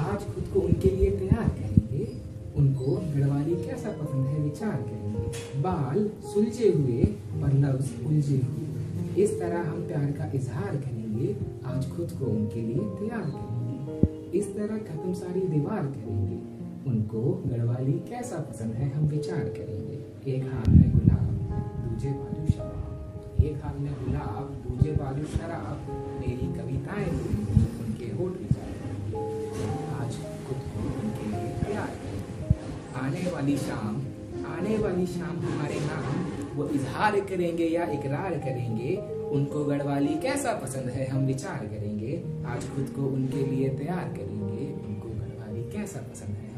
आज खुद को उनके लिए तैयार करेंगे, उनको गढ़वाली कैसा पसंद है विचार करेंगे। बाल सुलझे हुए और लफ्ज उलझे हुए। इस तरह हम प्यार का इजहार करेंगे, आज खुद को उनके लिए तैयार करेंगे। इस तरह खत्म सारी दीवार करेंगे, उनको गढ़वाली कैसा पसंद है हम विचार करेंगे। एक हाथ में गुलाब, दूजे बाजू शराब। एक हाथ में गुलाब, दूजे बाजू शराब। मेरी कविताएँ आने वाली शाम, आने वाली शाम हमारे नाम, वो इजहार करेंगे या इकरार करेंगे, उनको गढ़वाली कैसा पसंद है हम विचार करेंगे, आज खुद को उनके लिए तैयार करेंगे, उनको गढ़वाली कैसा पसंद है?